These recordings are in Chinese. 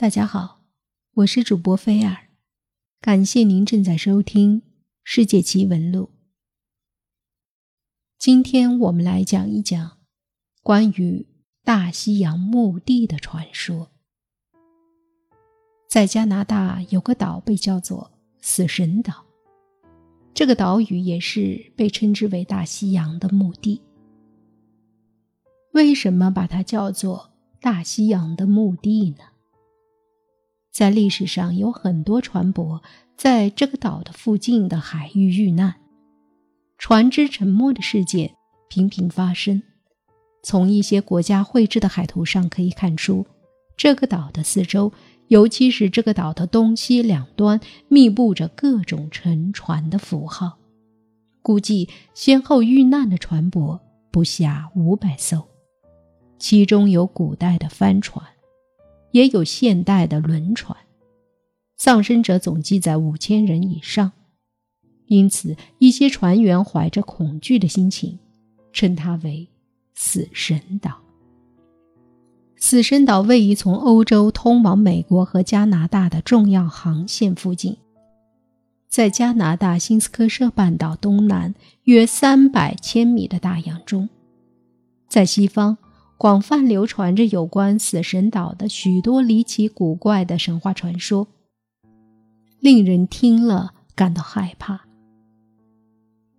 大家好，我是主播菲尔，感谢您正在收听《世界奇闻录》。今天我们来讲一讲关于大西洋墓地的传说。在加拿大有个岛被叫做死神岛，这个岛屿也是被称之为大西洋的墓地。为什么把它叫做大西洋的墓地呢？在历史上有很多船舶在这个岛的附近的海域遇难，船只沉没的事件频频发生。从一些国家绘制的海图上可以看出，这个岛的四周，尤其是这个岛的东西两端，密布着各种沉船的符号。估计先后遇难的船舶不下五百艘，其中有古代的帆船。也有现代的轮船，丧生者总计在五千人以上，因此一些船员怀着恐惧的心情，称它为“死神岛”。死神岛位于从欧洲通往美国和加拿大的重要航线附近，在加拿大新斯科舍半岛东南约三百千米的大洋中，在西方。广泛流传着有关死神岛的许多离奇古怪的神话传说，令人听了感到害怕。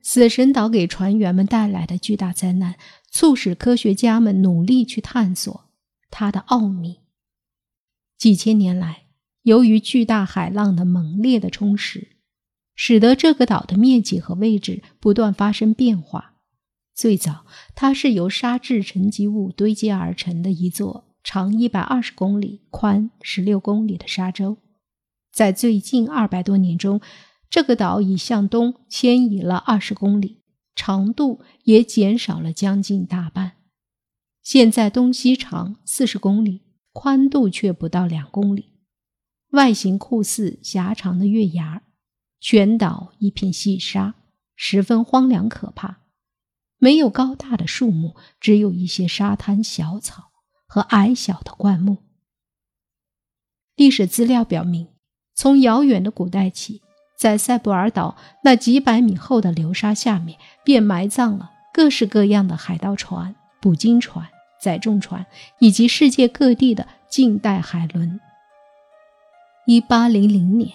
死神岛给船员们带来的巨大灾难，促使科学家们努力去探索它的奥秘。几千年来，由于巨大海浪的猛烈的冲蚀，使得这个岛的面积和位置不断发生变化。最早，它是由沙质沉积物堆积而成的一座长一百二十公里、宽十六公里的沙洲。在最近二百多年中，这个岛已向东迁移了二十公里，长度也减少了将近大半。现在东西长四十公里，宽度却不到两公里，外形酷似狭长的月牙，全岛一片细沙，十分荒凉可怕。没有高大的树木，只有一些沙滩小草和矮小的灌木。历史资料表明，从遥远的古代起，在塞布尔岛那几百米厚的流沙下面，便埋葬了各式各样的海盗船、捕鲸船、载重船以及世界各地的近代海轮。一八零零年，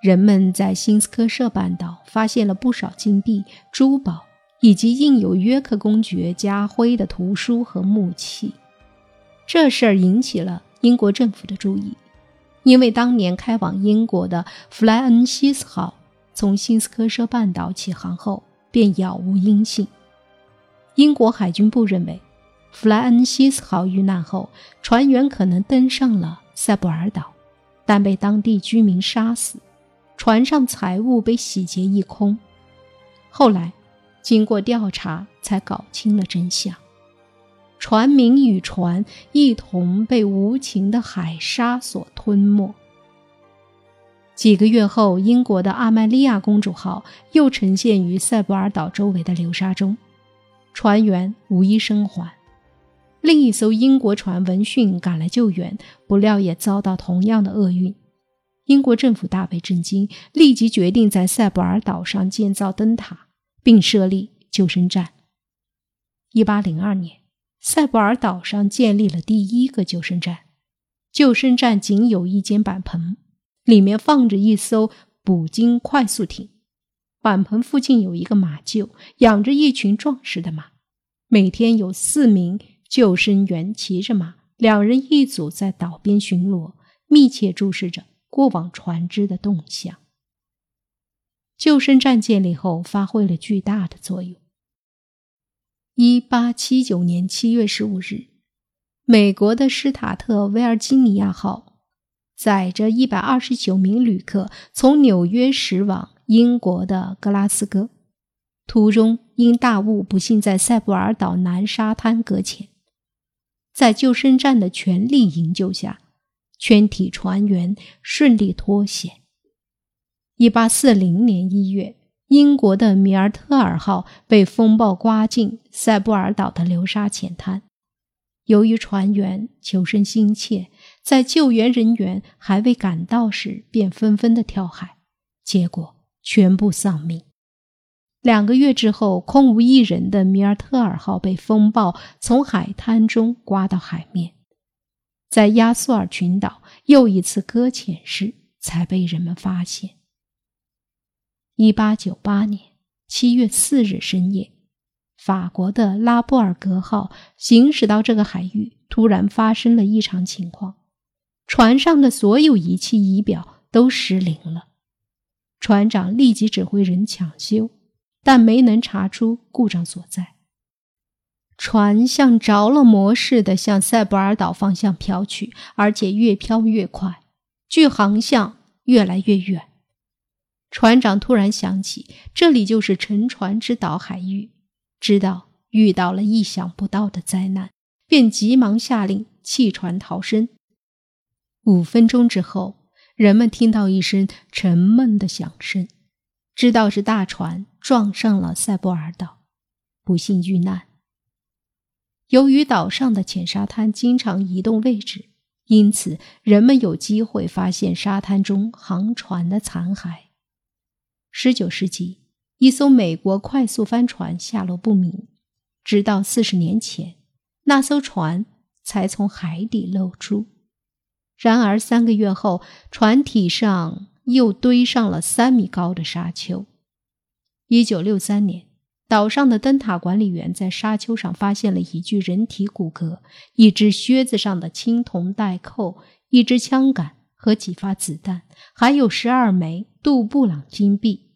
人们在新斯科舍半岛发现了不少金币、珠宝。以及印有约克公爵家徽的图书和木器，这事儿引起了英国政府的注意，因为当年开往英国的弗莱恩西斯号从新斯科舍半岛起航后便杳无音信。英国海军部认为，弗莱恩西斯号遇难后，船员可能登上了塞布尔岛，但被当地居民杀死，船上财物被洗劫一空。后来。经过调查，才搞清了真相：船名与船一同被无情的海沙所吞没。几个月后，英国的阿麦利亚公主号又呈现于塞布尔岛周围的流沙中，船员无一生还。另一艘英国船“闻讯”赶来救援，不料也遭到同样的厄运。英国政府大为震惊，立即决定在塞布尔岛上建造灯塔。并设立救生站。一八零二年，塞布尔岛上建立了第一个救生站。救生站仅有一间板棚，里面放着一艘捕鲸快速艇。板棚附近有一个马厩，养着一群壮实的马。每天有四名救生员骑着马，两人一组在岛边巡逻，密切注视着过往船只的动向。救生站建立后，发挥了巨大的作用。一八七九年七月十五日，美国的施塔特维尔基尼亚号载着一百二十九名旅客从纽约驶往英国的格拉斯哥，途中因大雾不幸在塞布尔岛南沙滩搁浅。在救生站的全力营救下，全体船员顺利脱险。一八四零年一月，英国的米尔特尔号被风暴刮进塞布尔岛的流沙浅滩。由于船员求生心切，在救援人员还未赶到时，便纷纷的跳海，结果全部丧命。两个月之后，空无一人的米尔特尔号被风暴从海滩中刮到海面，在亚速尔群岛又一次搁浅时，才被人们发现。一八九八年七月四日深夜。法国的拉布尔格号行驶到这个海域，突然发生了异常情况，船上的所有仪器仪表都失灵了。船长立即指挥人抢修，但没能查出故障所在。船像着了魔似的向塞布尔岛方向飘去，而且越飘越快，距航向越来越远。船长突然想起，这里就是沉船之岛海域。知道遇到了意想不到的灾难，便急忙下令弃船逃生。五分钟之后，人们听到一声沉闷的响声，知道是大船撞上了塞布尔岛，不幸遇难。由于岛上的浅沙滩经常移动位置，因此人们有机会发现沙滩中航船的残骸。十九世纪。一艘美国快速帆船下落不明，直到四十年前，那艘船才从海底露出。然而三个月后，船体上又堆上了三米高的沙丘。一九六三年，岛上的灯塔管理员在沙丘上发现了一具人体骨骼、一只靴子上的青铜带扣、一支枪杆和几发子弹，还有十二枚杜布朗金币。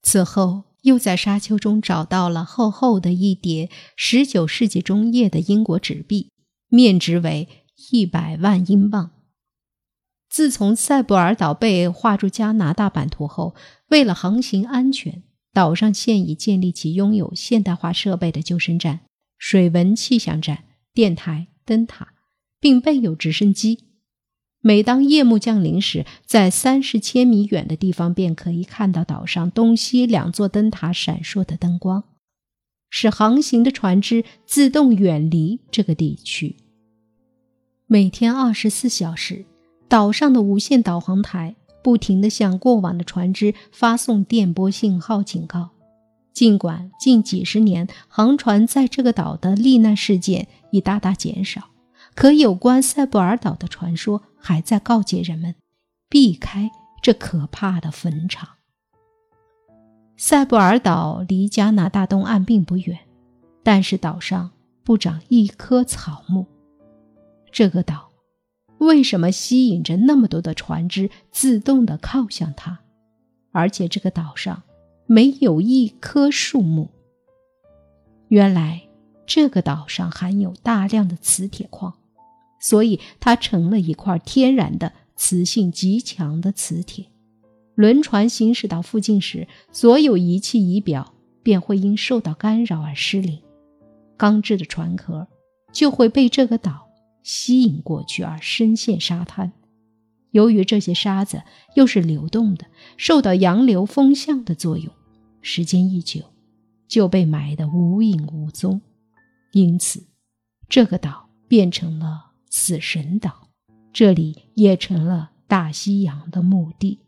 此后，又在沙丘中找到了厚厚的一叠十九世纪中叶的英国纸币，面值为一百万英镑。自从塞布尔岛被划入加拿大版图后，为了航行安全，岛上现已建立起拥有现代化设备的救生站、水文气象站、电台、灯塔，并备有直升机。每当夜幕降临时，在三十千米远的地方便可以看到岛上东西两座灯塔闪烁的灯光，使航行的船只自动远离这个地区。每天二十四小时，岛上的无线导航台不停地向过往的船只发送电波信号警告。尽管近几十年航船在这个岛的罹难事件已大大减少。可有关塞布尔岛的传说还在告诫人们，避开这可怕的坟场。塞布尔岛离加拿大东岸并不远，但是岛上不长一棵草木。这个岛为什么吸引着那么多的船只自动地靠向它？而且这个岛上没有一棵树木。原来这个岛上含有大量的磁铁矿。所以它成了一块天然的磁性极强的磁铁。轮船行驶到附近时，所有仪器仪表便会因受到干扰而失灵，钢制的船壳就会被这个岛吸引过去而深陷沙滩。由于这些沙子又是流动的，受到洋流风向的作用，时间一久就被埋得无影无踪。因此，这个岛变成了。死神岛，这里也成了大西洋的墓地。